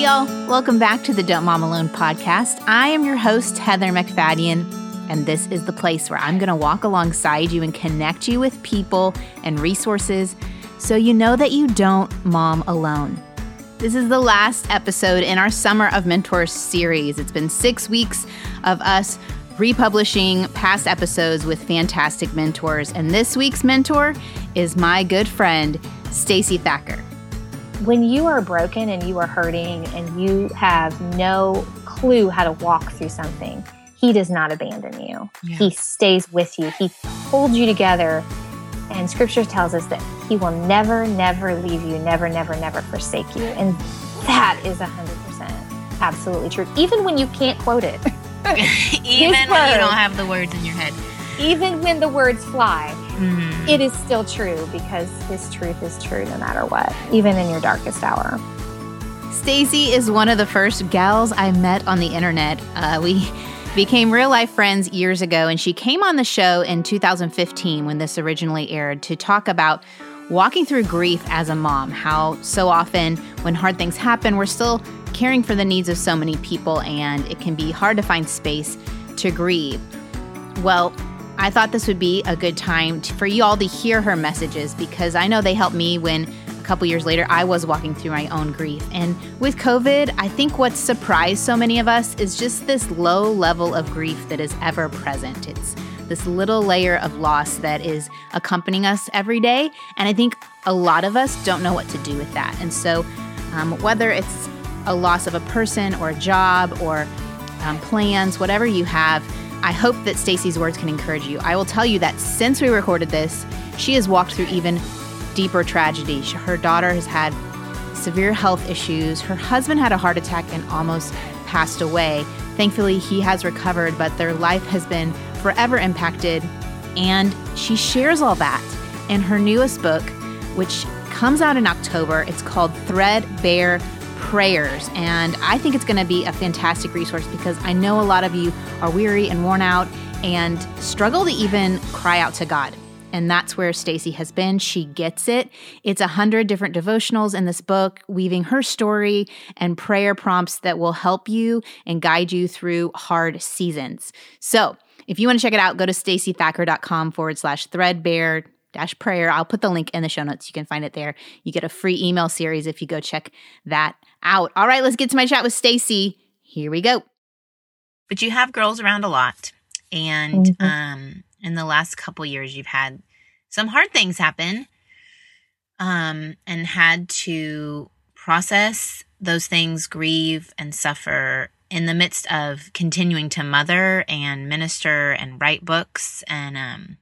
Y'all. Welcome back to the Don't Mom Alone podcast. I am your host, Heather MacFadyen, and this is the place where I'm going to walk alongside you and connect you with people and resources so you know that you don't mom alone. This is the last episode in our Summer of Mentors series. It's been six weeks of us republishing past episodes with fantastic mentors, and this week's mentor is my good friend, Stacey Thacker when you are broken and you are hurting and you have no clue how to walk through something, he does not abandon you. Yeah. He stays with you. He holds you together. And scripture tells us that he will never, never leave you, never, never, never forsake you. And that is 100% absolutely true. Even when you can't quote it. Even when you don't have the words in your head. Even when the words fly mm-hmm. it is still true because his truth is true no matter what, even in your darkest hour. Stacey is one of the first gals I met on the internet. Uh, we became real life friends years ago, and she came on the show in 2015 when this originally aired to talk about walking through grief as a mom. How so often when hard things happen, we're still caring for the needs of so many people, and it can be hard to find space to grieve. Well, I thought this would be a good time to, for you all to hear her messages because I know they helped me when a couple years later I was walking through my own grief. And with COVID, I think what surprised so many of us is just this low level of grief that is ever present. It's this little layer of loss that is accompanying us every day. And I think a lot of us don't know what to do with that. And so, um, whether it's a loss of a person or a job or um, plans, whatever you have, I hope that Stacey's words can encourage you. I will tell you that since we recorded this, she has walked through even deeper tragedy. Her daughter has had severe health issues. Her husband had a heart attack and almost passed away. Thankfully, he has recovered, but their life has been forever impacted. And she shares all that in her newest book, which comes out in October. It's called Threadbare prayers. And I think it's going to be a fantastic resource because I know a lot of you are weary and worn out and struggle to even cry out to God. And that's where Stacey has been. She gets it. It's a hundred different devotionals in this book, weaving her story and prayer prompts that will help you and guide you through hard seasons. So if you want to check it out, go to stacythacker.com forward slash threadbare dash prayer. I'll put the link in the show notes. You can find it there. You get a free email series if you go check that out. All right, let's get to my chat with Stacey. Here we go. But you have girls around a lot. And mm-hmm. um, in the last couple years, you've had some hard things happen um, and had to process those things, grieve and suffer in the midst of continuing to mother and minister and write books and um,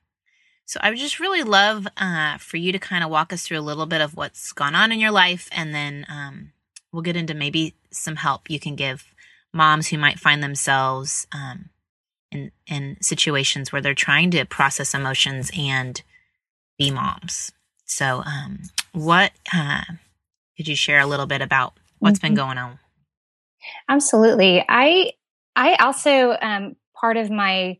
so I would just really love uh, for you to kind of walk us through a little bit of what's gone on in your life, and then um, we'll get into maybe some help you can give moms who might find themselves um, in in situations where they're trying to process emotions and be moms. So, um, what uh, could you share a little bit about what's mm-hmm. been going on? Absolutely. I I also um, part of my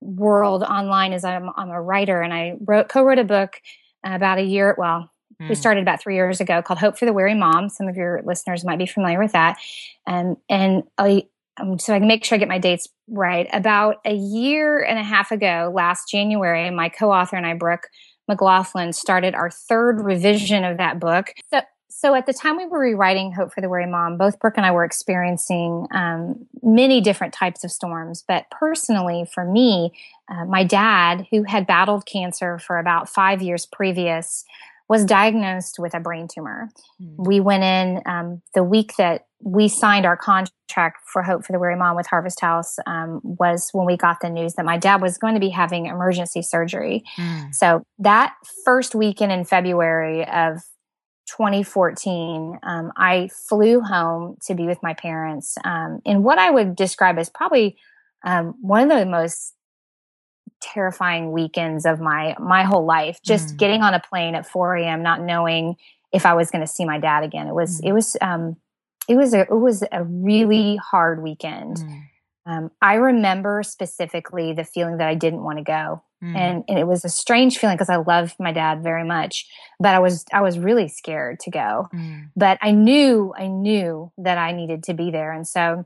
world online is I'm, I'm a writer and I wrote co-wrote a book about a year. Well. We started about three years ago called Hope for the Weary Mom. Some of your listeners might be familiar with that. Um, and I, um, so I can make sure I get my dates right. About a year and a half ago, last January, my co-author and I, Brooke McGlothlin, started our third revision of that book. So so at the time we were rewriting Hope for the Weary Mom, both Brooke and I were experiencing um, many different types of storms. But personally, for me, uh, my dad, who had battled cancer for about five years previous, was diagnosed with a brain tumor. Mm-hmm. We went in um, the week that we signed our contract for Hope for the Weary Mom with Harvest House um, was when we got the news that my dad was going to be having emergency surgery. Mm. So that first weekend in February of 2014, um, I flew home to be with my parents um, in what I would describe as probably um, one of the most terrifying weekends of my my whole life. Just mm. getting on a plane at 4 a.m., not knowing if I was going to see my dad again. It was mm. it was um, it was a it was a really hard weekend. Mm. Um, I remember specifically the feeling that I didn't want to go. Mm. And, and it was a strange feeling because I love my dad very much, but I was I was really scared to go. Mm. But I knew I knew that I needed to be there, and so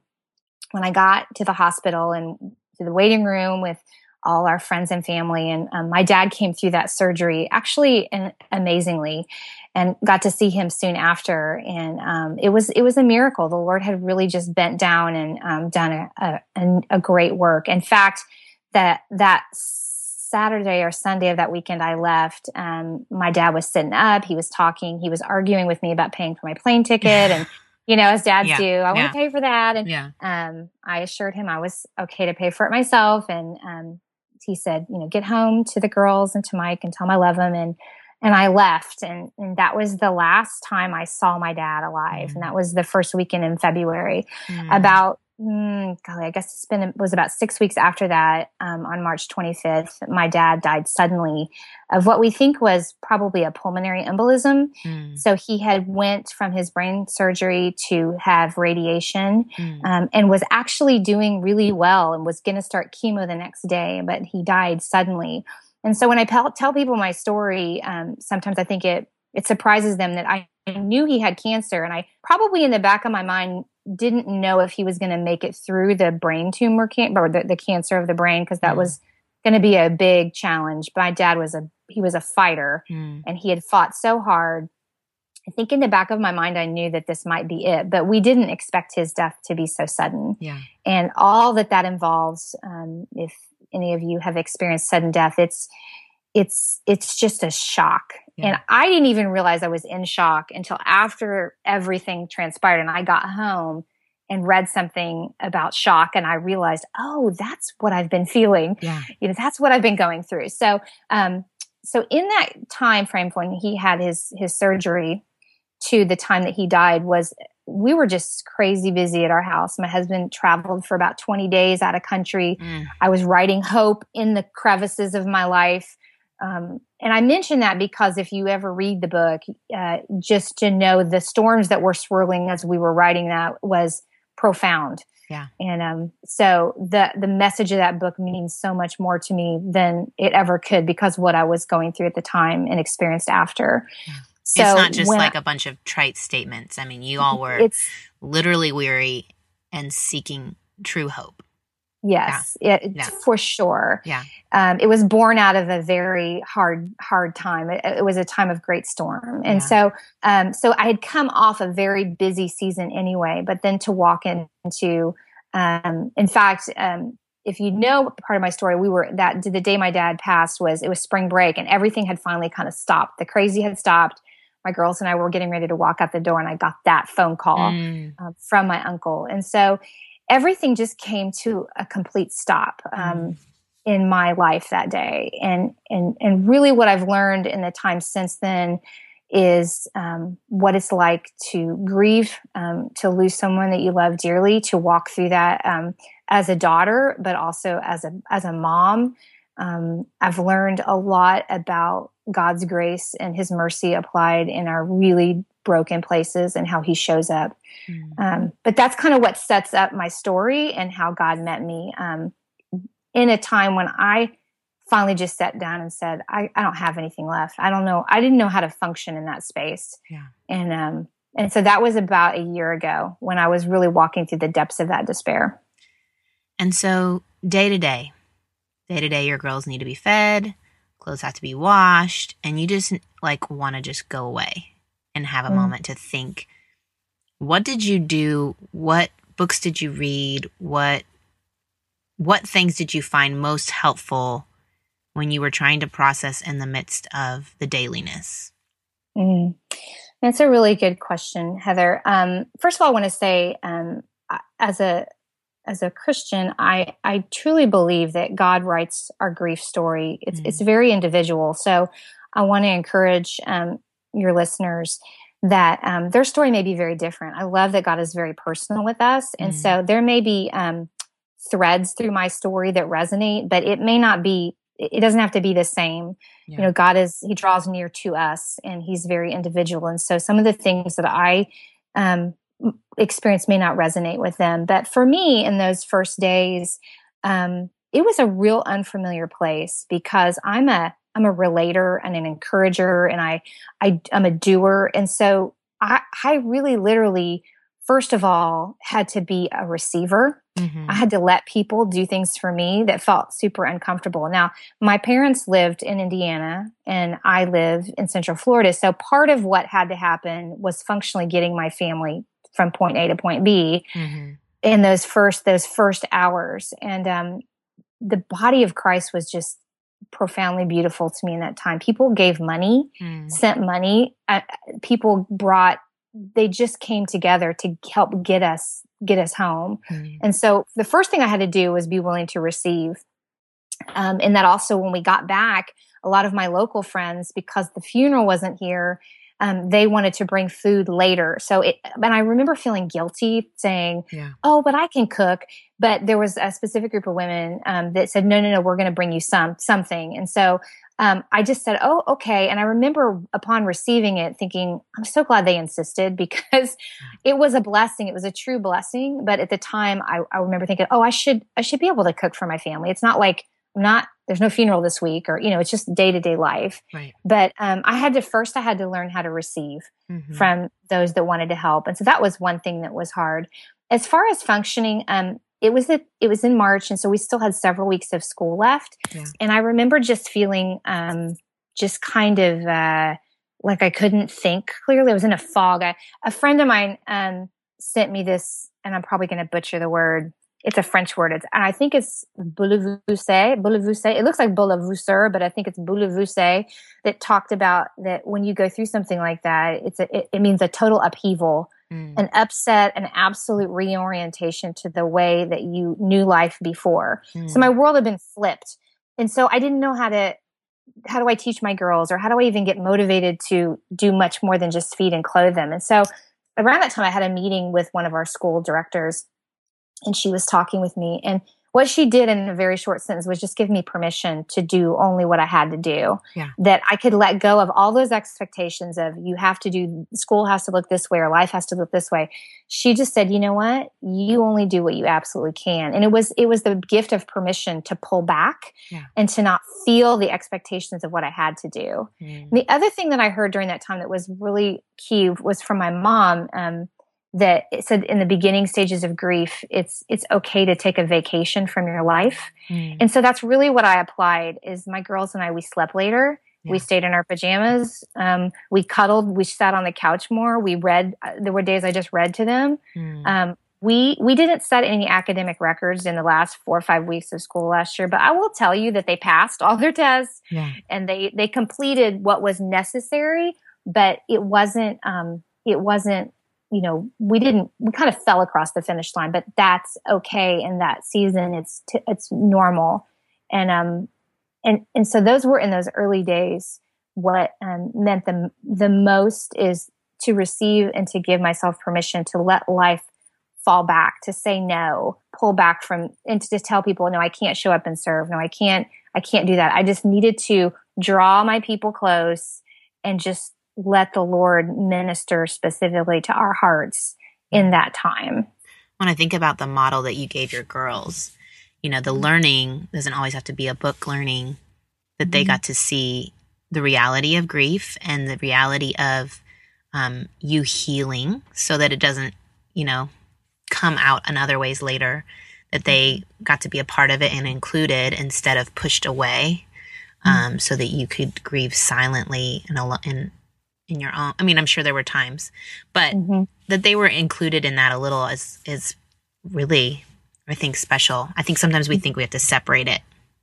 when I got to the hospital and to the waiting room with all our friends and family. And um, my dad came through that surgery actually and amazingly and got to see him soon after. And um, it was it was a miracle. The Lord had really just bent down and um, done a, a, a, great work. In fact, that that Saturday or Sunday of that weekend, I left. Um, my dad was sitting up. He was talking. He was arguing with me about paying for my plane ticket and. you know, as dads yeah. do. I want to pay for that. And yeah. um, I assured him I was okay to pay for it myself. And um, he said, you know, get home to the girls and to Mike and tell them I love them. And and I left, and, and that was the last time I saw my dad alive, mm. and that was the first weekend in February. Mm. About mm, golly, I guess it's been it was about six weeks after that. Um, on March 25th, my dad died suddenly of what we think was probably a pulmonary embolism. Mm. So he had went from his brain surgery to have radiation, mm. um, and was actually doing really well, and was going to start chemo the next day, but he died suddenly. And so when I tell people my story, um, sometimes I think it it surprises them that I knew he had cancer, and I probably in the back of my mind didn't know if he was going to make it through the brain tumor can- or the, the cancer of the brain because that mm. was going to be a big challenge. My dad was a he was a fighter, mm. and he had fought so hard. I think in the back of my mind, I knew that this might be it, but we didn't expect his death to be so sudden. Yeah. And all that that involves, um, if any of you have experienced sudden death, it's it's it's just a shock. Yeah. And I didn't even realize I was in shock until after everything transpired and I got home and read something about shock and I realized, oh, that's what I've been feeling. Yeah. You know, that's what I've been going through. So um so in that time frame when he had his his surgery to the time that he died was we were just crazy busy at our house. My husband traveled for about 20 days out of country. Mm. I was writing hope in the crevices of my life. Um, and I mention that because if you ever read the book, uh, just to know the storms that were swirling as we were writing that was profound. Yeah. And um, so the the message of that book means so much more to me than it ever could because what I was going through at the time and experienced after. Yeah. So it's not just like I, a bunch of trite statements. I mean, you all were it's, literally weary and seeking true hope. Yes, yeah. It, yeah. for sure. Yeah, um, it was born out of a very hard, hard time. It, it was a time of great storm, and yeah. so, um, so I had come off a very busy season anyway. But then to walk into, um, in fact, um, if you know part of my story, we were that the day my dad passed was it was spring break, and everything had finally kind of stopped. The crazy had stopped my girls and I were getting ready to walk out the door, and I got that phone call mm. uh, from my uncle. And so everything just came to a complete stop um, mm. in my life that day. And and and really, what I've learned in the time since then is um, what it's like to grieve, um, to lose someone that you love dearly, to walk through that um, as a daughter, but also as a as a mom. Um, I've learned a lot about God's grace and His mercy applied in our really broken places and how He shows up. Mm. Um, but that's kind of what sets up my story and how God met me um, in a time when I finally just sat down and said, I, I, don't have anything left. I don't know. I didn't know how to function in that space. Yeah. And um, and so that was about a year ago when I was really walking through the depths of that despair. And so day to day, day to day, your girls need to be fed, clothes have to be washed, and you just like want to just go away and have a mm. moment to think what did you do what books did you read what what things did you find most helpful when you were trying to process in the midst of the dailiness mm. that's a really good question heather um, first of all i want to say um, as a as a Christian, I I truly believe that God writes our grief story. It's mm. it's very individual. So I want to encourage um, your listeners that um, their story may be very different. I love that God is very personal with us, and mm. so there may be um, threads through my story that resonate, but it may not be. It doesn't have to be the same. Yeah. You know, God is He draws near to us, and He's very individual. And so some of the things that I um, experience may not resonate with them. But for me, in those first days, um, it was a real unfamiliar place because I'm a I'm a relator and an encourager and I, I I'm a doer. And so I I really literally first of all had to be a receiver. Mm-hmm. I had to let people do things for me that felt super uncomfortable. Now, my parents lived in Indiana and I live in Central Florida. So part of what had to happen was functionally getting my family from point A to point B mm-hmm. in those first those first hours. And um, the body of Christ was just profoundly beautiful to me in that time. People gave money, mm. sent money. Uh, people brought, they just came together to help get us, get us home. Mm. And so the first thing I had to do was be willing to receive. Um, and that also, when we got back, a lot of my local friends, because the funeral wasn't here, um, they wanted to bring food later. So it, and I remember feeling guilty saying, yeah. "Oh, but I can cook." But there was a specific group of women um, that said, "No, no, no, we're going to bring you some something." And so um, I just said, "Oh, okay." And I remember upon receiving it, thinking, "I'm so glad they insisted because it was a blessing. It was a true blessing." But at the time, I, I remember thinking, "Oh, I should, I should be able to cook for my family." It's not like I'm not there's no funeral this week or you know it's just day to day life right. but um, i had to first i had to learn how to receive mm-hmm. from those that wanted to help and so that was one thing that was hard as far as functioning um, it was a, it was in march and so we still had several weeks of school left yeah. and i remember just feeling um, just kind of uh, like i couldn't think clearly i was in a fog I, a friend of mine um, sent me this and i'm probably going to butcher the word it's a French word. It's, and I think it's boulevousse, boulevousse. It looks like boulevousseur, but I think it's boulevousse that talked about that when you go through something like that, it's a, it, it means a total upheaval, mm. an upset, an absolute reorientation to the way that you knew life before. Mm. So my world had been flipped. And so I didn't know how to, how do I teach my girls or how do I even get motivated to do much more than just feed and clothe them? And so around that time, I had a meeting with one of our school directors and she was talking with me and what she did in a very short sentence was just give me permission to do only what I had to do. Yeah. That I could let go of all those expectations of you have to do school has to look this way or life has to look this way. She just said, "You know what? You only do what you absolutely can." And it was it was the gift of permission to pull back yeah. and to not feel the expectations of what I had to do. Mm. The other thing that I heard during that time that was really key was from my mom. Um, that it said in the beginning stages of grief it's it's okay to take a vacation from your life mm. and so that's really what i applied is my girls and i we slept later yeah. we stayed in our pajamas um, we cuddled we sat on the couch more we read uh, there were days i just read to them mm. um, we we didn't set any academic records in the last four or five weeks of school last year but i will tell you that they passed all their tests yeah. and they they completed what was necessary but it wasn't um, it wasn't you know, we didn't, we kind of fell across the finish line, but that's okay in that season. It's, t- it's normal. And, um, and, and so those were in those early days. What um, meant the, the most is to receive and to give myself permission to let life fall back, to say no, pull back from, and to tell people, no, I can't show up and serve. No, I can't, I can't do that. I just needed to draw my people close and just let the Lord minister specifically to our hearts in that time. When I think about the model that you gave your girls, you know, the learning doesn't always have to be a book learning, that they mm-hmm. got to see the reality of grief and the reality of um, you healing so that it doesn't, you know, come out in other ways later, that they mm-hmm. got to be a part of it and included instead of pushed away. Mm-hmm. Um, mm-hmm. so that you could grieve silently and, al- and in your own. I mean, I'm sure there were times, but mm-hmm. that they were included in that a little is is really, I think, special. I think sometimes we think we have to separate it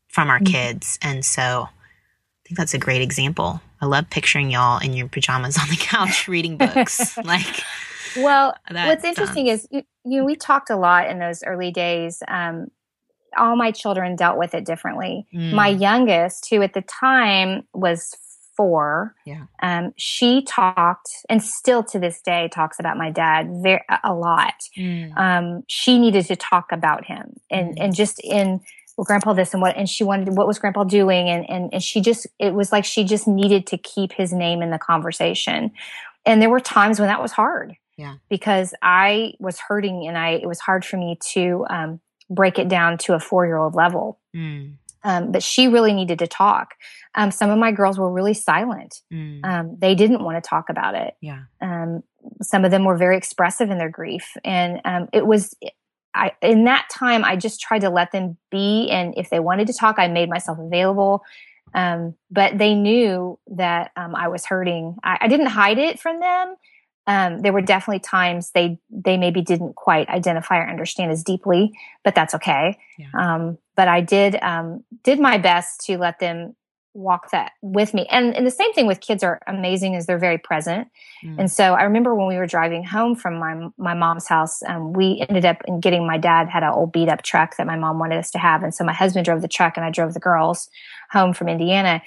from our mm-hmm. kids, and so I think that's a great example. I love picturing y'all in your pajamas on the couch reading books, like. Well, what's interesting sounds... is you, you know we talked a lot in those early days. Um, all my children dealt with it differently. Mm. My youngest, who at the time was four, yeah. um, she talked and still to this day talks about my dad very, a lot. Mm. Um, she needed to talk about him and, mm. and just in, well, grandpa this and what, and she wanted, what was grandpa doing? And, and, and she just, it was like she just needed to keep his name in the conversation. And there were times when that was hard. Yeah. Because I was hurting and I, it was hard for me to, um, break it down to a four year old level. Mm. Um, but she really needed to talk. Um, some of my girls were really silent. Mm. Um, they didn't want to talk about it. Yeah. Um, some of them were very expressive in their grief, and um, it was. I, in that time, I just tried to let them be, and if they wanted to talk, I made myself available. Um, but they knew that I was hurting. I, I didn't hide it from them, um, there were definitely times they they maybe didn't quite identify or understand as deeply, but that's okay. Yeah. But I did um, did my best to let them walk that with me. And, and the same thing with kids are amazing is they're very present. Mm. And so I remember when we were driving home from my my mom's house, um, we ended up in getting my dad had an old beat up truck that my mom wanted us to have, and so my husband drove the truck and I drove the girls home from Indiana.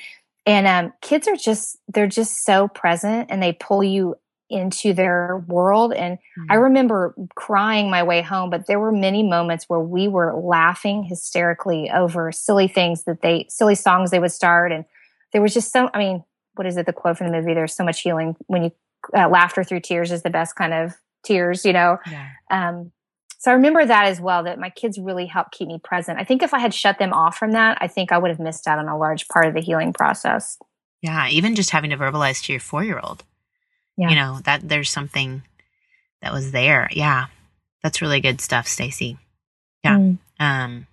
And um, kids are just they're just so present and they pull you into their world. And mm-hmm. I remember crying my way home, but there were many moments where we were laughing hysterically over silly things that they, silly songs they would start. And there was just so, I mean, what is it, the quote from the movie? There's so much healing when you, uh, laughter through tears is the best kind of tears, you know? Yeah. Um, so I remember that as well, that my kids really helped keep me present. I think if I had shut them off from that, I think I would have missed out on a large part of the healing process. Yeah, even just having to verbalize to your four year old yeah. you know that there's something that was there yeah that's really good stuff stacey yeah mm. um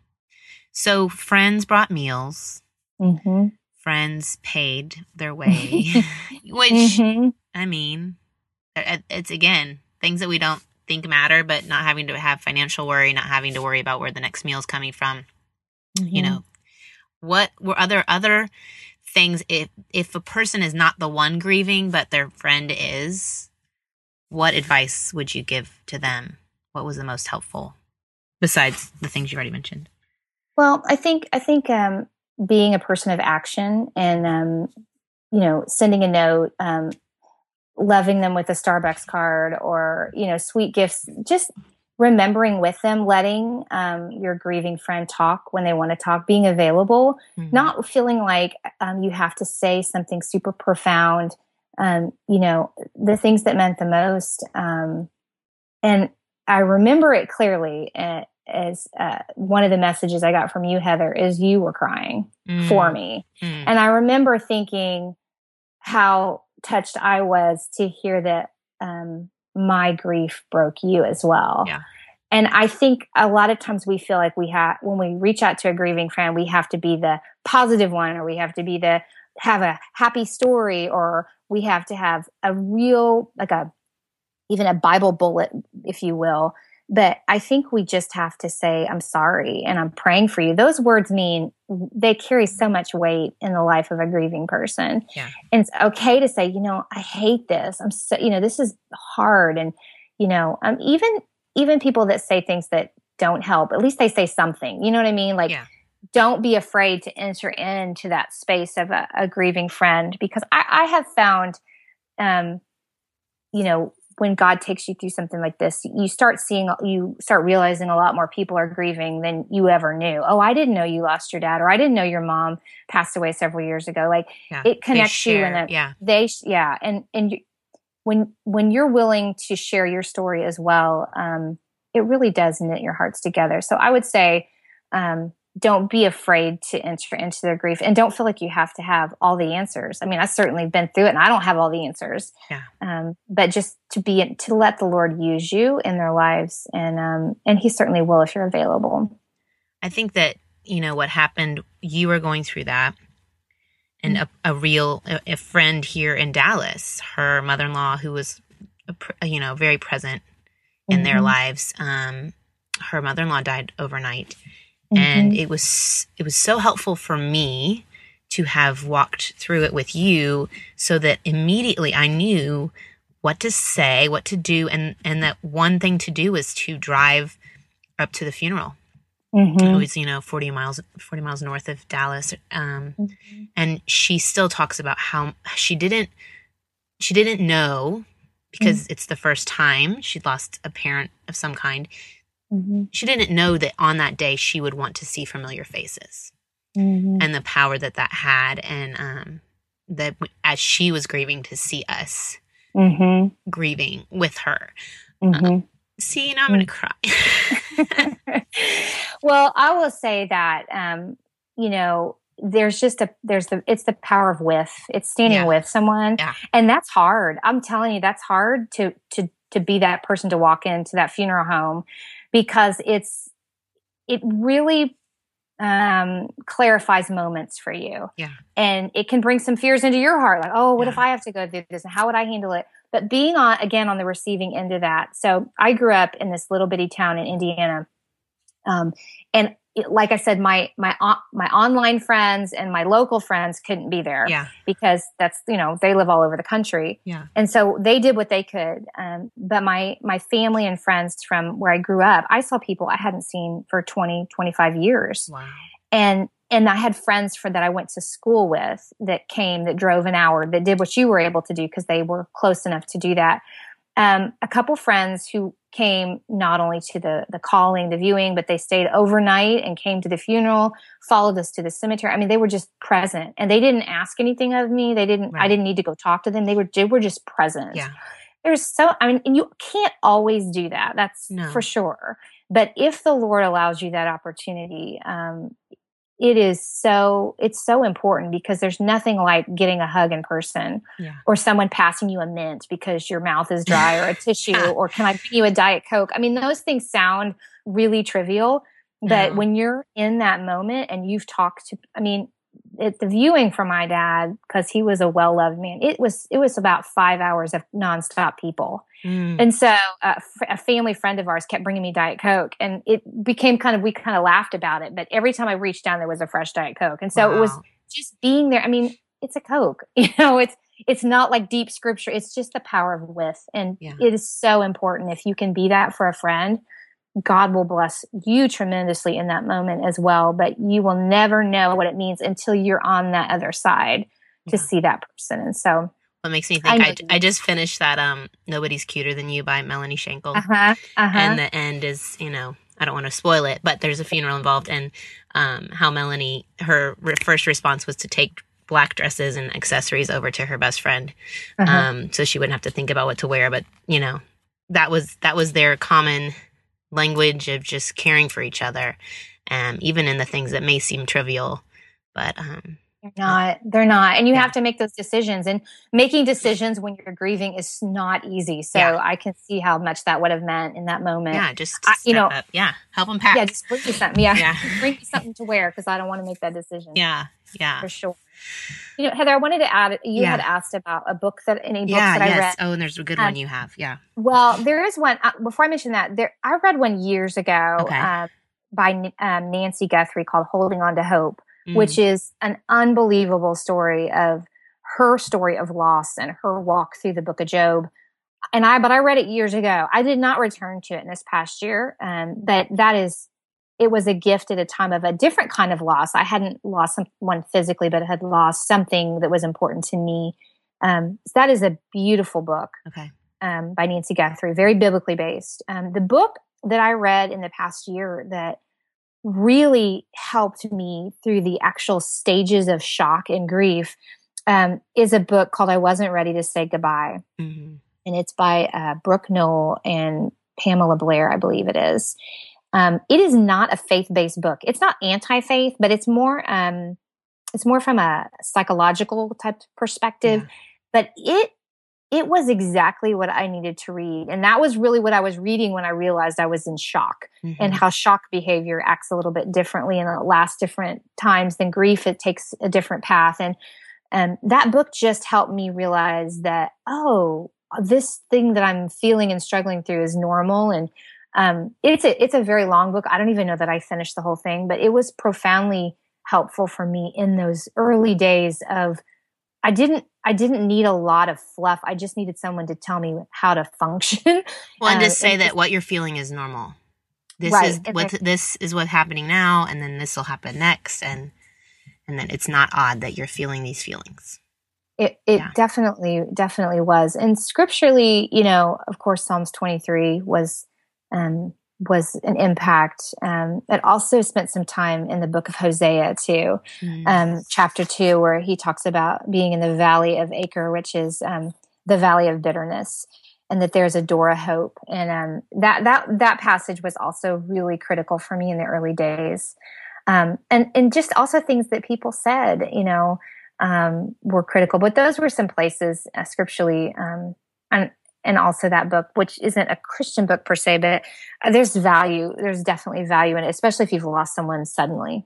so friends brought meals mm-hmm. friends paid their way which mm-hmm. i mean it's again things that we don't think matter but not having to have financial worry not having to worry about where the next meal is coming from mm-hmm. you know what were other other things if if a person is not the one grieving but their friend is what advice would you give to them? What was the most helpful besides the things you already mentioned? Well i think i think um, being a person of action and um, you know sending a note um, loving them with a starbucks card or you know sweet gifts just remembering with them, letting um, your grieving friend talk when they want to talk, being available, mm-hmm. not feeling like um, you have to say something super profound. Um, you know, the things that meant the most. Um, and I remember it clearly as uh, one of the messages I got from you, Heather, is you were crying mm. for me. Mm. And I remember thinking how touched I was to hear that um, my grief broke you as well. Yeah. And I think a lot of times we feel like we have, when we reach out to a grieving friend, we have to be the positive one or we have to be the, have a happy story or we have to have a real, like a, even a Bible bullet, if you will, but I think we just have to say, I'm sorry and I'm praying for you. Those words mean they carry so much weight in the life of a grieving person. Yeah. And it's okay to say, you know, I hate this. I'm so, you know, this is hard. And, you know, um, even, even people that say things that don't help, at least they say something. You know what I mean? Like, yeah. don't be afraid to enter into that space of a, a grieving friend because I, I have found, um, you know, when God takes you through something like this, you start seeing, you start realizing a lot more people are grieving than you ever knew. Oh, I didn't know you lost your dad, or I didn't know your mom passed away several years ago. Like yeah, it connects you, and yeah, they, yeah, and and you, when when you're willing to share your story as well, um, it really does knit your hearts together. So I would say, um, don't be afraid to enter into their grief and don't feel like you have to have all the answers. I mean, I've certainly been through it and I don't have all the answers. Yeah. Um, but just to be, to let the Lord use you in their lives. And, um, and he certainly will if you're available. I think that, you know, what happened, you were going through that and a, a, real, a, a, friend here in Dallas, her mother-in-law who was, a, you know, very present in mm-hmm. their lives. Um, her mother-in-law died overnight Mm-hmm. And it was it was so helpful for me to have walked through it with you so that immediately I knew what to say, what to do and and that one thing to do was to drive up to the funeral. Mm-hmm. It was, you know, 40 miles 40 miles north of Dallas. Um, mm-hmm. and she still talks about how she didn't she didn't know because mm-hmm. it's the first time she'd lost a parent of some kind Mm-hmm. She didn't know that on that day she would want to see familiar faces mm-hmm. and the power that that had. And um, that as she was grieving to see us mm-hmm. grieving with her. Uh, see, now I'm going to cry. well, I will say that um, you know there's just a there's the it's the power of with it's standing yeah. with someone yeah. and that's hard i'm telling you that's hard to to to be that person to walk into that funeral home because it's it really um clarifies moments for you. Yeah. And it can bring some fears into your heart like oh what yeah. if i have to go through this? And how would i handle it? But being on again on the receiving end of that so i grew up in this little bitty town in indiana um, and like I said, my my my online friends and my local friends couldn't be there, yeah, because that's you know they live all over the country, yeah, and so they did what they could. Um, but my my family and friends from where I grew up, I saw people I hadn't seen for 20, 25 years, wow, and and I had friends for that I went to school with that came that drove an hour that did what you were able to do because they were close enough to do that. Um, a couple friends who came not only to the the calling, the viewing, but they stayed overnight and came to the funeral, followed us to the cemetery. I mean, they were just present, and they didn't ask anything of me. They didn't. Right. I didn't need to go talk to them. They were they were just present. Yeah. There's so I mean, and you can't always do that. That's no. for sure. But if the Lord allows you that opportunity, um, it is so it's so important because there's nothing like getting a hug in person yeah. or someone passing you a mint because your mouth is dry or a tissue or can i bring you a diet coke i mean those things sound really trivial but when you're in that moment and you've talked to i mean at the viewing for my dad because he was a well loved man. It was it was about five hours of nonstop people, mm. and so uh, a family friend of ours kept bringing me Diet Coke, and it became kind of we kind of laughed about it. But every time I reached down, there was a fresh Diet Coke, and so wow. it was just being there. I mean, it's a Coke, you know. It's it's not like deep scripture. It's just the power of with, and yeah. it is so important if you can be that for a friend God will bless you tremendously in that moment as well. But you will never know what it means until you're on that other side to see that person. And so what makes me think I, I, I, just finished that um Nobody's Cuter Than You by Melanie Shankle. Uh-huh, uh-huh. And the end is, you know, I don't want to spoil it, but there's a funeral involved and um how Melanie her re- first response was to take black dresses and accessories over to her best friend. Uh-huh. Um so she wouldn't have to think about what to wear, but you know, that was that was their common language of just caring for each other, um, even in the things that may seem trivial. But um, they're not. They're not. And you yeah. have to make those decisions. And making decisions when you're grieving is not easy. So yeah. I can see how much that would have meant in that moment. Yeah, just I, you know, up. yeah, help them pack. Yeah, just bring me something. Yeah, yeah. bring me something to wear because I don't want to make that decision. Yeah, yeah, for sure. You know, Heather, I wanted to add. You yeah. had asked about a book that any books yeah, that yes. I read. Oh, and there's a good um, one you have. Yeah. Well, there is one. Uh, before I mention that, there I read one years ago okay. uh, by um, Nancy Guthrie called "Holding On to Hope," mm. which is an unbelievable story of her story of loss and her walk through the Book of Job. And I, but I read it years ago. I did not return to it in this past year. Um, but that is it was a gift at a time of a different kind of loss. I hadn't lost someone physically, but had lost something that was important to me. Um, so that is a beautiful book. Okay. Um, by Nancy Guthrie, very biblically based. Um, the book that I read in the past year that really helped me through the actual stages of shock and grief um, is a book called I Wasn't Ready to Say Goodbye. Mm-hmm. And it's by uh, Brook Noel and Pamela Blair, I believe it is. Um, it is not a faith-based book. It's not anti-faith, but it's more um, it's more from a psychological type perspective. Yeah. But it it was exactly what I needed to read, and that was really what I was reading when I realized I was in shock mm-hmm. and how shock behavior acts a little bit differently and it lasts different times than grief. It takes a different path, and and that book just helped me realize that oh, this thing that I'm feeling and struggling through is normal and um, it's a it's a very long book. I don't even know that I finished the whole thing, but it was profoundly helpful for me in those early days of I didn't I didn't need a lot of fluff. I just needed someone to tell me how to function. Well, and um, to say and that what you're feeling is normal. This right. is what this is what's happening now, and then this will happen next, and and then it's not odd that you're feeling these feelings. It it yeah. definitely definitely was, and scripturally, you know, of course, Psalms 23 was um, was an impact. Um, it also spent some time in the book of Hosea too, mm. um, chapter two, where he talks about being in the valley of Achor, which is um, the valley of bitterness. and that there's a door of hope. And um, that that that passage was also really critical for me in the early days. Um, and and just also things that people said, you know, um, were critical. But those were some places uh, scripturally, um, and and also that book, which isn't a Christian book per se, but uh, there's value. There's definitely value in it, especially if you've lost someone suddenly.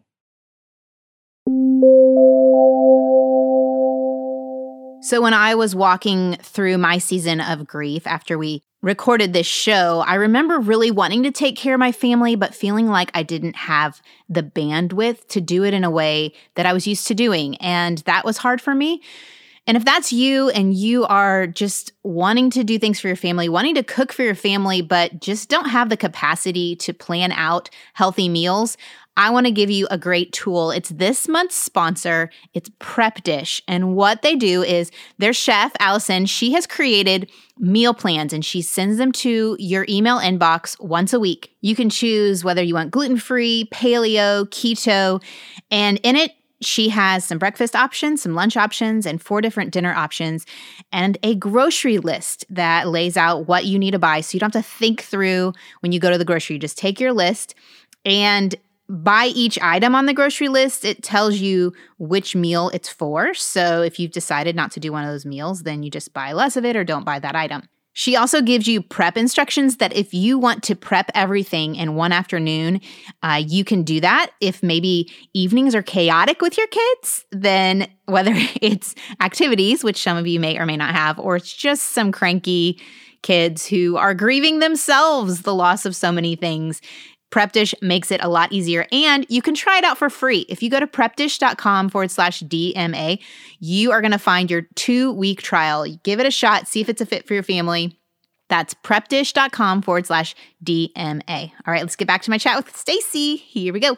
So, when I was walking through my season of grief after we recorded this show, I remember really wanting to take care of my family, but feeling like I didn't have the bandwidth to do it in a way that I was used to doing. And that was hard for me. And if that's you and you are just wanting to do things for your family, wanting to cook for your family, but just don't have the capacity to plan out healthy meals, I want to give you a great tool. It's this month's sponsor. It's Prep Dish. And what they do is their chef, Allison, she has created meal plans and she sends them to your email inbox once a week. You can choose whether you want gluten free, paleo, keto, and in it, she has some breakfast options, some lunch options, and four different dinner options, and a grocery list that lays out what you need to buy. So you don't have to think through when you go to the grocery. You just take your list and by each item on the grocery list, it tells you which meal it's for. So if you've decided not to do one of those meals, then you just buy less of it or don't buy that item. She also gives you prep instructions that if you want to prep everything in one afternoon, uh, you can do that. If maybe evenings are chaotic with your kids, then whether it's activities, which some of you may or may not have, or it's just some cranky kids who are grieving themselves the loss of so many things, PrepDish makes it a lot easier and you can try it out for free. If you go to prepdish.com forward slash DMA, you are going to find your two week trial. Give it a shot, see if it's a fit for your family. That's prepdish.com forward slash DMA. All right, let's get back to my chat with Stacey. Here we go.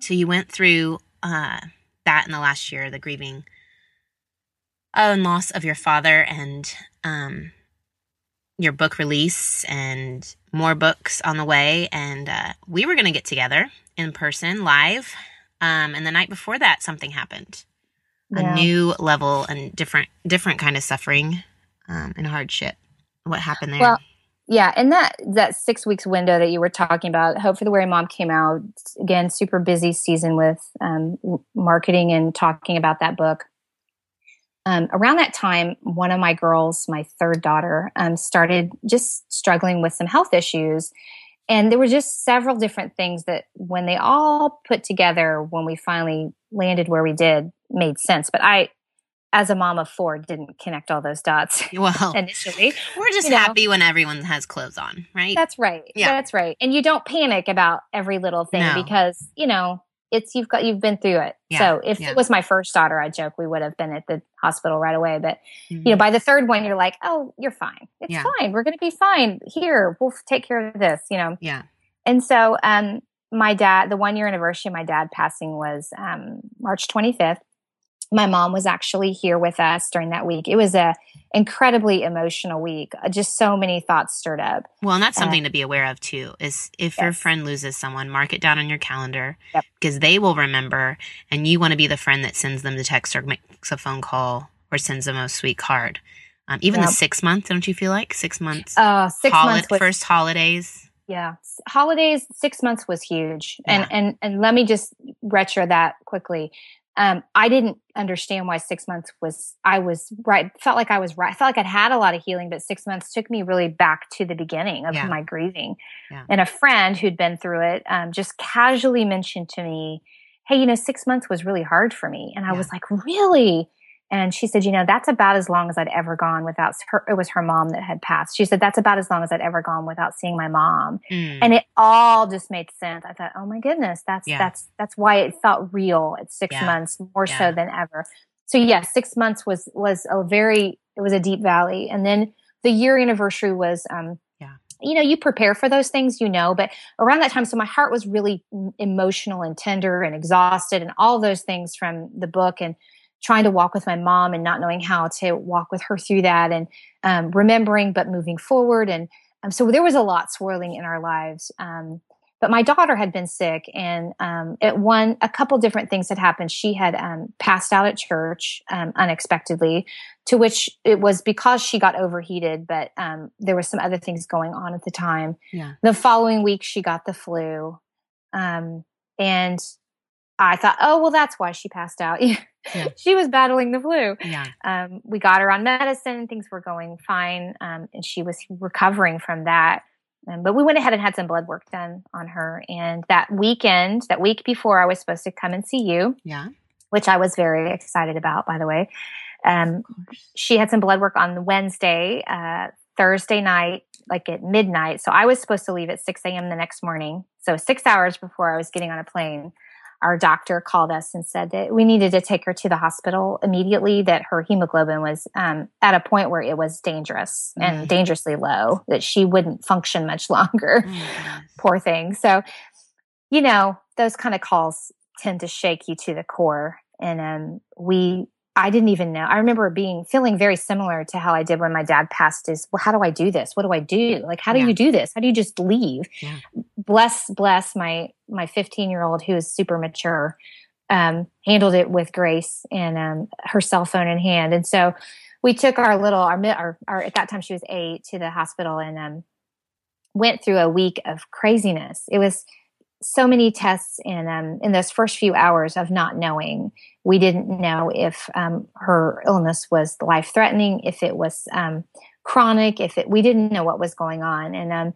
So you went through uh, that in the last year, the grieving and loss of your father, and um, your book release and more books on the way. And uh, we were going to get together in person live. Um, and the night before that, something happened. Yeah. A new level and different, different kind of suffering um, and hardship. What happened there? Well, yeah, and that that six weeks window that you were talking about, Hope for the Weary Mom came out again. Super busy season with um, marketing and talking about that book um, around that time, one of my girls, my third daughter, um, started just struggling with some health issues. And there were just several different things that, when they all put together, when we finally landed where we did, made sense. But I, as a mom of four, didn't connect all those dots. Well, initially, we're just you happy know. when everyone has clothes on, right? That's right. Yeah, that's right. And you don't panic about every little thing no. because you know it's you've got you've been through it. Yeah, so if yeah. it was my first daughter, I joke we would have been at the hospital right away. But mm-hmm. you know, mm-hmm. by the third one, you're like, oh, you're fine. It's yeah. fine. We're going to be fine. Here, we'll take care of this. You know. Yeah. And so, um, my dad, the one year anniversary of my dad passing was um, March 25th, my mom was actually here with us during that week. It was a incredibly emotional week. Uh, just so many thoughts stirred up. Well, and that's something uh, to be aware of too. Is if yes. your friend loses someone, mark it down on your calendar yep. because they will remember, and you want to be the friend that sends them the text or makes a phone call or sends them a sweet card. Um, even yep. the six months, don't you feel like six months? Uh, six Holi- months was- first holidays. Yeah, holidays. Six months was huge, yeah. and and and let me just retro that quickly um, I didn't understand why six months was, I was right, felt like I was right. I felt like I'd had a lot of healing, but six months took me really back to the beginning of yeah. my grieving. Yeah. And a friend who'd been through it um, just casually mentioned to me, Hey, you know, six months was really hard for me. And I yeah. was like, Really? And she said, you know, that's about as long as I'd ever gone without her. It was her mom that had passed. She said, that's about as long as I'd ever gone without seeing my mom. Mm. And it all just made sense. I thought, oh my goodness, that's, yeah. that's, that's why it felt real at six yeah. months more yeah. so than ever. So yes, yeah, six months was, was a very, it was a deep valley. And then the year anniversary was, um, yeah, you know, you prepare for those things, you know, but around that time, so my heart was really emotional and tender and exhausted and all those things from the book. And, trying to walk with my mom and not knowing how to walk with her through that and um, remembering but moving forward and um, so there was a lot swirling in our lives um, but my daughter had been sick, and um, at one, a couple different things had happened. She had um, passed out at church um, unexpectedly, to which it was because she got overheated, but um, there was some other things going on at the time. Yeah. The following week, she got the flu, um, and I thought, oh well, that's why she passed out. Yeah. she was battling the flu. Yeah. Um, we got her on medicine; things were going fine, um, and she was recovering from that. Um, but we went ahead and had some blood work done on her. And that weekend, that week before I was supposed to come and see you, Yeah. which I was very excited about, by the way. Um, she had some blood work on Wednesday, uh, Thursday night, like at midnight. So I was supposed to leave at 6 a.m. the next morning. So six hours before I was getting on a plane, our doctor called us and said that we needed to take her to the hospital immediately, that her hemoglobin was um, at a point where it was dangerous Mm. and dangerously low, that she wouldn't function much longer. My. Poor thing. So, you know, those kind of calls tend to shake you to the core. And um, we, I didn't even know. I remember being feeling very similar to how I did when my dad passed. Is well, how do I do this? What do I do? Like, how do Yeah. you do this? How do you just leave? Yeah. Bless, bless my my 15 year old who is super mature. Um, handled it with grace and um, her cell phone in hand. And so we took our little, our, our, our at that time she was eight to the hospital and um, went through a week of craziness. It was so many tests in um, in those first few hours of not knowing. We didn't know if um, her illness was life threatening, if it was um, chronic, if it we didn't know what was going on, and um,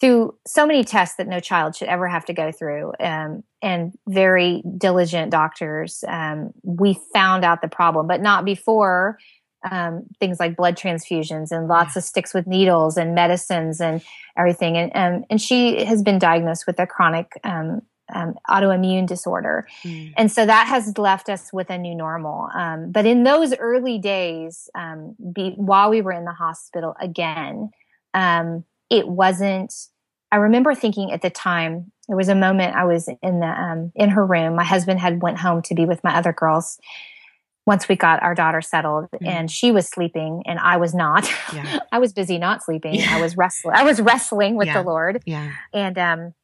through so many tests that no child should ever have to go through, um, and very diligent doctors, um, we found out the problem, but not before um, things like blood transfusions and lots of sticks with needles and medicines and everything. And um, and she has been diagnosed with a chronic um, um, autoimmune disorder, Mm. and so that has left us with a new normal. Um, but in those early days, um, be, while we were in the hospital again, um, it wasn't. I remember thinking at the time there was a moment I was in the um, in her room. My husband had went home to be with my other girls once we got our daughter settled, Mm. and she was sleeping, and I was not. Yeah. I was busy not sleeping. Yeah. I was wrestling. I was wrestling with Yeah. the Lord, Yeah. and um,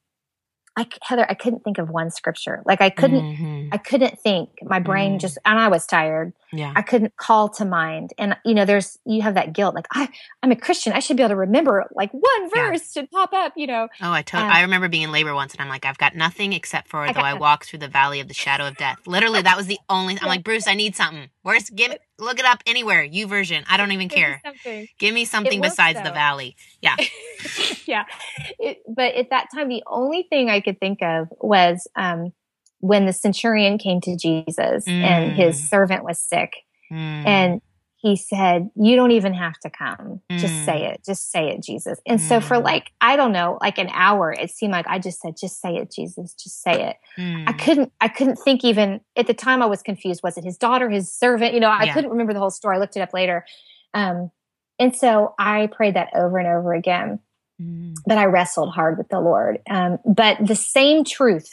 I Heather, I couldn't think of one scripture. Like I couldn't, Mhm. I couldn't think. My brain Mm. just, and I was tired. Yeah. I couldn't call to mind. And you know, there's you have that guilt. Like I, I'm a Christian. I should be able to remember like one Yeah. verse should pop up. You know, Oh, I to- Um, I remember being in labor once, and I'm like, I've got nothing except for I though I nothing. walk through the valley of the shadow of death. Literally, that was the only. I'm like, Bruce, I need something. Where's give? Look it up anywhere. YouVersion. I don't even Give me care. something. Give me something besides the valley. Yeah. yeah. It, but at that time, the only thing I could think of was um, when the centurion came to Jesus and his Mm. servant was sick. Mm. And he said, You don't even have to come. Just Mm. say it. Just say it, Jesus. And so for Mm. like, I don't know, like an hour, it seemed like I just said, Just say it, Jesus. Just say it. I Mm. couldn't, I couldn't think even at the time I was confused. Was it his daughter, his servant? You know, I Yeah. couldn't remember the whole story. I looked it up later. Um, and so I prayed that over and over again Mm. but I wrestled hard with the Lord. Um, but the same truth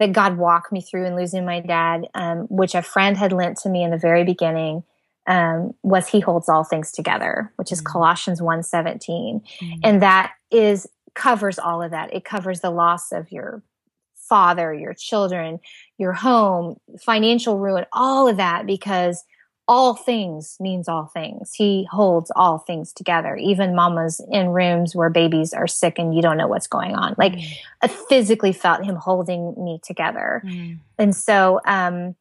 that God walked me through in losing my dad, um, which a friend had lent to me in the very beginning, um, was He holds all things together, which is Mm. Colossians 1.17. Mm. And that is covers all of that. It covers the loss of your father, your children, your home, financial ruin, all of that, because all things means all things. He holds all things together, even mamas in rooms where babies are sick and you don't know what's going on. Like I physically felt him holding me together. Mm. And so, um,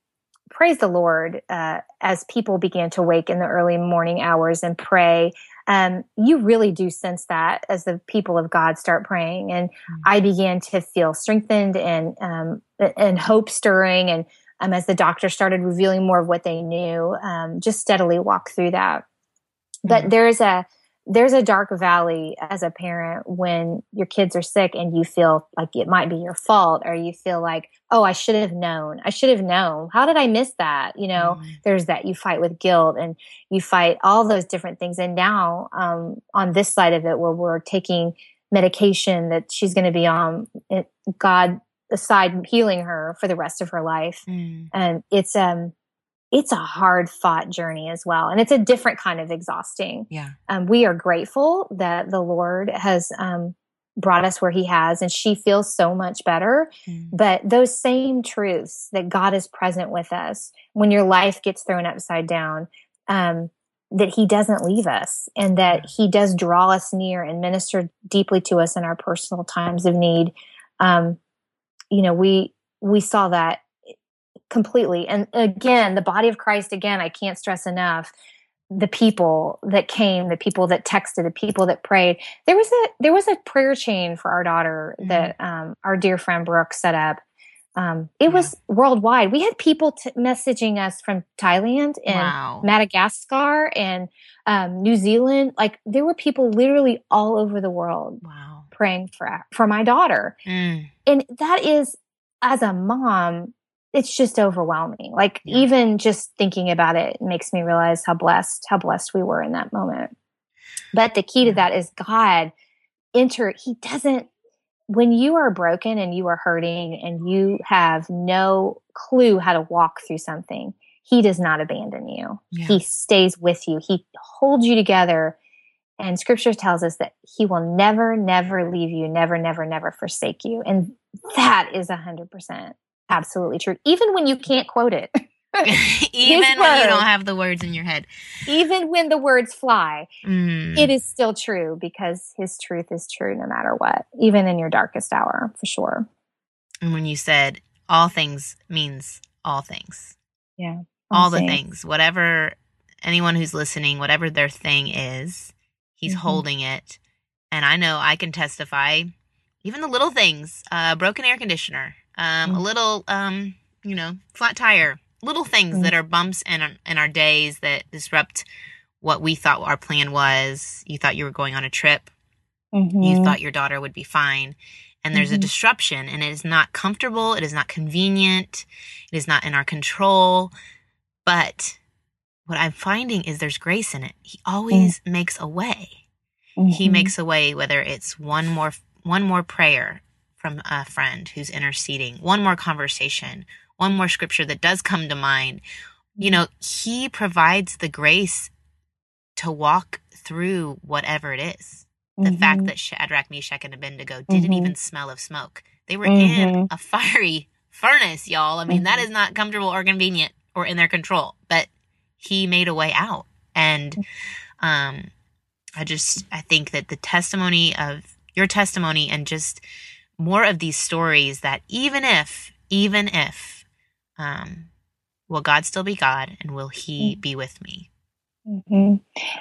praise the Lord uh, as people began to wake in the early morning hours and pray. Um, you really do sense that as the people of God start praying, and Mm. I began to feel strengthened and um, and hope stirring. And um, as the doctor started revealing more of what they knew, um, just steadily walk through that. But Mm. there's a there's a dark valley as a parent when your kids are sick and you feel like it might be your fault or you feel like oh i should have known. I should have known. How did i miss that? You know Mm. there's that you fight with guilt and you fight all those different things. And now um, on this side of it where we're taking medication that she's going to be on god aside healing her for the rest of her life. Mm. and it's um it's a hard fought journey as well and it's a different kind of exhausting Yeah. um, we are grateful that the Lord has um, brought us where he has and she feels so much better mm. but those same truths that god is present with us when your life gets thrown upside down um, that he doesn't leave us and that he does draw us near and minister deeply to us in our personal times of need um, you know we we saw that completely and again the body of christ again i can't stress enough the people that came, the people that texted, the people that prayed. There was a there was a prayer chain for our daughter mm-hmm. that um, our dear friend Brooke set up. Um, it yeah. was worldwide. We had people t- messaging us from Thailand and wow. Madagascar and um, New Zealand. Like there were people literally all over the world wow. praying for for my daughter, mm. and that is as a mom it's just overwhelming. Like yeah. even just thinking about it makes me realize how blessed, how blessed we were in that moment. But the key to that is God enter, he doesn't, when you are broken and you are hurting and you have no clue how to walk through something, he does not abandon you. Yeah. He stays with you. He holds you together. And scripture tells us that he will never, never leave you, never, never, never forsake you. And that is a hundred percent absolutely true. Even when you can't quote it. even when you don't have the words in your head. Even when the words fly, mm. it is still true because his truth is true no matter what, even in your darkest hour, for sure. And when you said all things means all things. Yeah. All, all the things. Whatever anyone who's listening, whatever their thing is, he's mm-hmm. holding it. And I know I can testify, even the little things, a uh, broken air conditioner, um, mm-hmm. a little, um, you know, flat tire, little things mm-hmm. that are bumps in our, in our days that disrupt what we thought our plan was. You thought you were going on a trip. Mm-hmm. You thought your daughter would be fine. And there's a mm-hmm. disruption and it is not comfortable. It is not convenient. It is not in our control. But what I'm finding is there's grace in it. He always mm. makes a way. He mm-hmm. makes a way, whether it's one more, one more prayer, from a friend who's interceding, one more conversation, one more scripture that does come to mind. You know, he provides the grace to walk through whatever it is. The mm-hmm. fact that Shadrach, Meshach, and Abednego didn't mm-hmm. even smell of smoke. They were mm-hmm. in a fiery furnace, y'all. I mean, that mm-hmm. is not comfortable or convenient or in their control, but he made a way out. And um, I just, I think that the testimony of your testimony and just more of these stories that even if, even if, um, will God still be God and will He mm. be with me? Mm-hmm.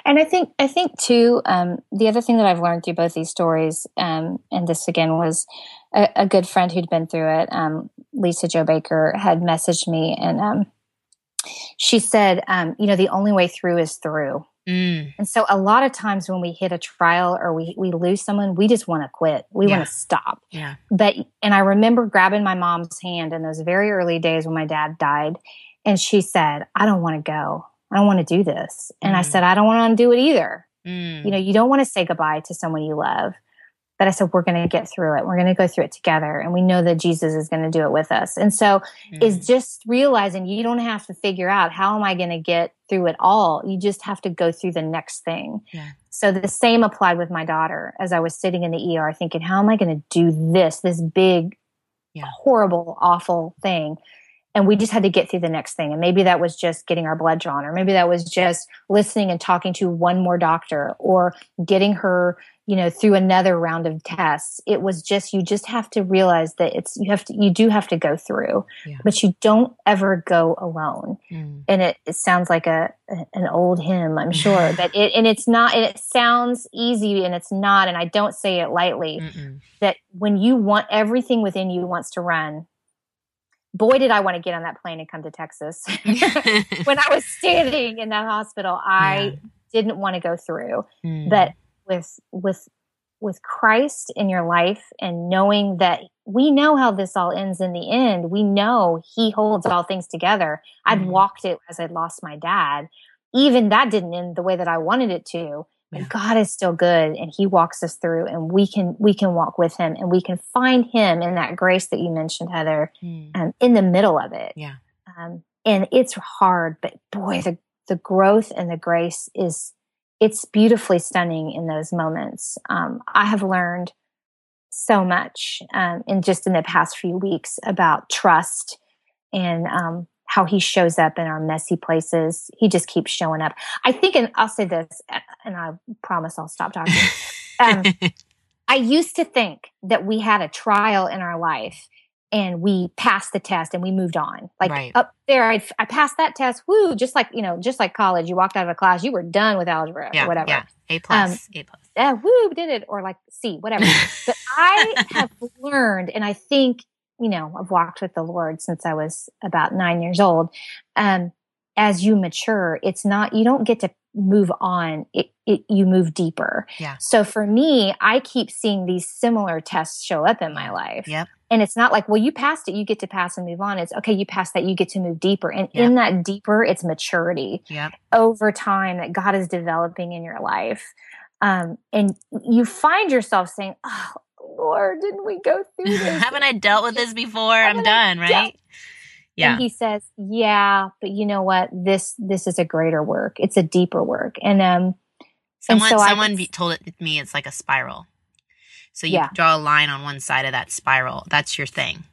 And I think I think too. Um, the other thing that I've learned through both these stories, um, and this again was a, a, good friend who'd been through it. Um, Lisa-Jo Baker had messaged me, and um, she said, um, "You know, the only way through is through." Mm. And so a lot of times when we hit a trial or we, we lose someone, we just want to quit. We yeah. want to stop. Yeah. But, and I remember grabbing my mom's hand in those very early days when my dad died. And she said, I don't want to go. I don't want to do this. And mm. I said, I don't want to undo it either. Mm. You know, you don't want to say goodbye to someone you love. But I said, we're going to get through it. We're going to go through it together. And we know that Jesus is going to do it with us. And so mm. is just realizing you don't have to figure out how am I going to get through it all. You just have to go through the next thing. Yeah. So the same applied with my daughter as I was sitting in the ER thinking, how am I going to do this, this big, yeah. horrible, awful thing? and we just had to get through the next thing. And maybe that was just getting our blood drawn, or maybe that was just listening and talking to one more doctor, or getting her you know through another round of tests it was just you just have to realize that it's you have to you do have to go through yeah. but you don't ever go alone mm. and it, it sounds like a, an old hymn i'm sure but it and it's not and it sounds easy and it's not and i don't say it lightly Mm-mm. that when you want everything within you wants to run boy did i want to get on that plane and come to texas when i was standing in that hospital i yeah. didn't want to go through mm. but with with with Christ in your life and knowing that we know how this all ends in the end. We know he holds all things together. I'd mm-hmm. walked it as I'd lost my dad. Even that didn't end the way that I wanted it to. But yeah. God is still good and he walks us through and we can we can walk with him and we can find him in that grace that you mentioned, Heather, mm. um, in the middle of it. Yeah. Um, and it's hard, but boy, the the growth and the grace is it's beautifully stunning in those moments. Um, I have learned so much um, in just in the past few weeks about trust and um, how he shows up in our messy places. He just keeps showing up. I think, and I'll say this, and I promise I'll stop talking. Um, I used to think that we had a trial in our life and we passed the test and we moved on. Like right. up there, I, I passed that test. Woo! Just like you know, just like college, you walked out of a class, you were done with algebra yeah, or whatever. Yeah, A plus, um, A plus. Uh, woo! Did it or like C, whatever. but I have learned, and I think you know, I've walked with the Lord since I was about nine years old. Um, as you mature, it's not you don't get to move on. It, it you move deeper. Yeah. So for me, I keep seeing these similar tests show up in my life. Yep. And it's not like, well, you passed it, you get to pass and move on. It's okay, you passed that, you get to move deeper. And yep. in that deeper, it's maturity yep. over time that God is developing in your life. Um, and you find yourself saying, Oh, Lord, didn't we go through this? Haven't I dealt with this before? Haven't I'm done, right? Yeah. And he says, Yeah, but you know what? This this is a greater work. It's a deeper work. And um someone and so someone told it to me it's like a spiral. So you yeah. draw a line on one side of that spiral. That's your thing.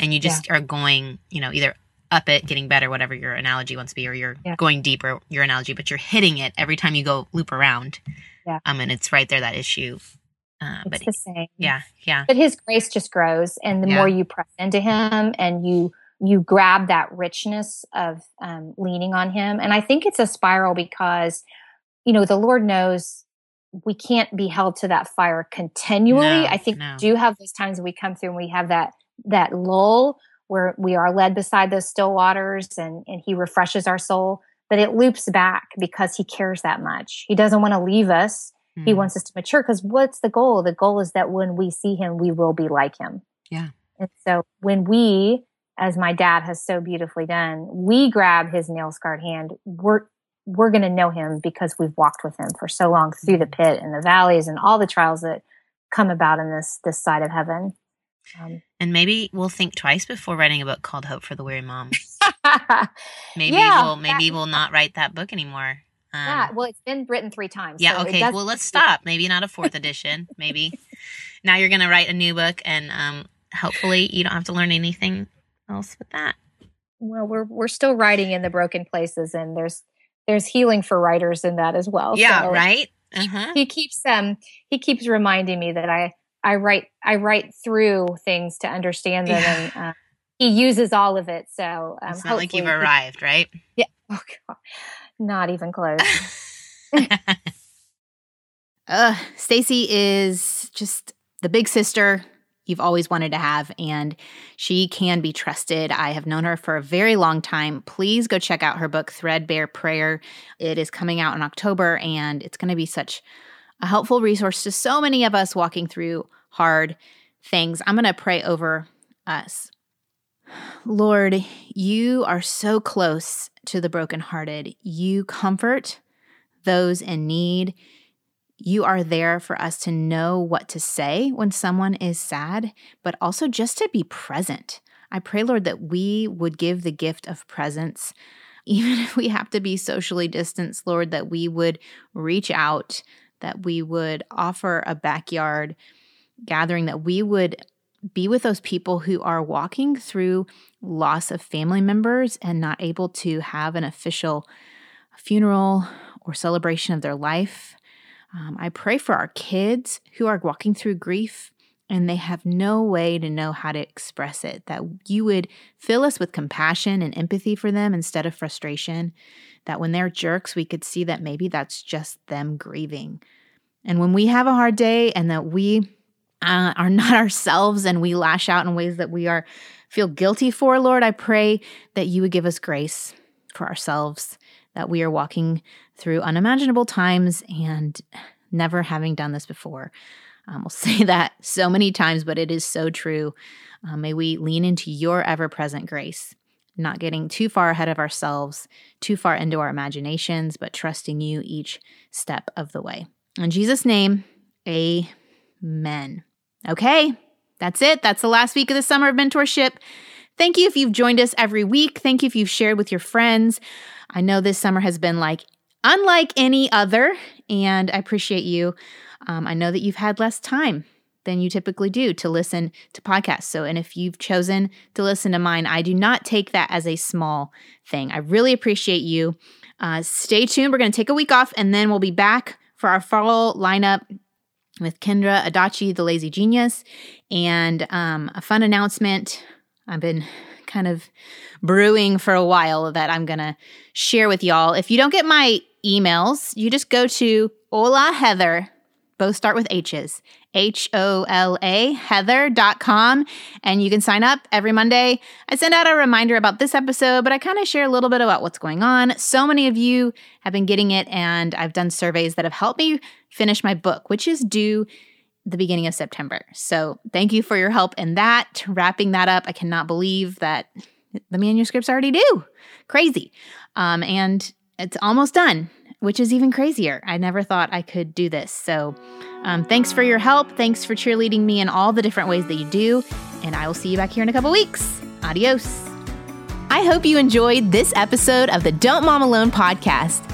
And you just yeah. are going, you know, either up it, getting better, whatever your analogy wants to be, or you're yeah. going deeper, your analogy, but you're hitting it every time you go loop around. Yeah. Um, and it's right there, that issue. Uh, it's but the same. Yeah. Yeah. But his grace just grows. And the yeah. more you press into him and you, you grab that richness of um, leaning on him. And I think it's a spiral because, you know, the Lord knows we can't be held to that fire continually. No, I think no. we do have those times we come through and we have that that lull where we are led beside those still waters and, and he refreshes our soul. But it loops back because he cares that much. He doesn't want to leave us. Mm. He hmm. wants us to mature because what's the goal? The goal is that when we see him, we will be like him. Yeah. And so when we, as my dad has so beautifully done, we grab his nail scarred hand, we're we're going to know him because we've walked with him for so long through the pit and the valleys and all the trials that come about in this this side of heaven. Um, and maybe we'll think twice before writing a book called Hope for the Weary Mom. maybe yeah, we'll maybe that, we'll not write that book anymore. Um, yeah, well, it's been written three times. Yeah, so okay. Well, let's stop. Maybe not a fourth edition. Maybe now you're going to write a new book, and um, hopefully you don't have to learn anything else with that. Well, we're we're still writing in the broken places, and there's there's healing for writers in that as well. Yeah, so right. Uh-huh. He keeps um he keeps reminding me that I I write I write through things to understand them, yeah. and uh, he uses all of it. So um, it's not like you've arrived, right? Yeah. Oh, God. Not even close. uh, Stacey is just the big sister you've always wanted to have, and she can be trusted. I have known her for a very long time. Please go check out her book, Threadbare Prayer. It is coming out in October, and it's going to be such a helpful resource to so many of us walking through hard things. I'm going to pray over us. Lord, you are so close to the brokenhearted. You comfort those in need you are there for us to know what to say when someone is sad, but also just to be present. I pray, Lord, that we would give the gift of presence, even if we have to be socially distanced, Lord, that we would reach out, that we would offer a backyard gathering, that we would be with those people who are walking through loss of family members and not able to have an official funeral or celebration of their life. Um, I pray for our kids who are walking through grief and they have no way to know how to express it, that you would fill us with compassion and empathy for them instead of frustration, that when they're jerks, we could see that maybe that's just them grieving. And when we have a hard day and that we uh, are not ourselves and we lash out in ways that we are feel guilty for, Lord, I pray that you would give us grace for ourselves that we are walking through unimaginable times and never having done this before. Um, we'll say that so many times, but it is so true. Uh, may we lean into your ever present grace, not getting too far ahead of ourselves, too far into our imaginations, but trusting you each step of the way. In Jesus' name, amen. Okay, that's it. That's the last week of the summer of mentorship. Thank you if you've joined us every week. Thank you if you've shared with your friends. I know this summer has been like unlike any other, and I appreciate you. Um, I know that you've had less time than you typically do to listen to podcasts. So, and if you've chosen to listen to mine, I do not take that as a small thing. I really appreciate you. Uh, stay tuned. We're going to take a week off and then we'll be back for our fall lineup with Kendra Adachi, the Lazy Genius, and um, a fun announcement. I've been kind of brewing for a while that I'm going to share with y'all. If you don't get my emails, you just go to Hola Heather both start with H's. H O L A, heather.com. And you can sign up every Monday. I send out a reminder about this episode, but I kind of share a little bit about what's going on. So many of you have been getting it, and I've done surveys that have helped me finish my book, which is due the beginning of September. So thank you for your help in that. Wrapping that up, I cannot believe that the manuscript's already due. Crazy. Um, and it's almost done which is even crazier. I never thought I could do this. So, um, thanks for your help. Thanks for cheerleading me in all the different ways that you do. And I will see you back here in a couple weeks. Adios. I hope you enjoyed this episode of the Don't Mom Alone podcast.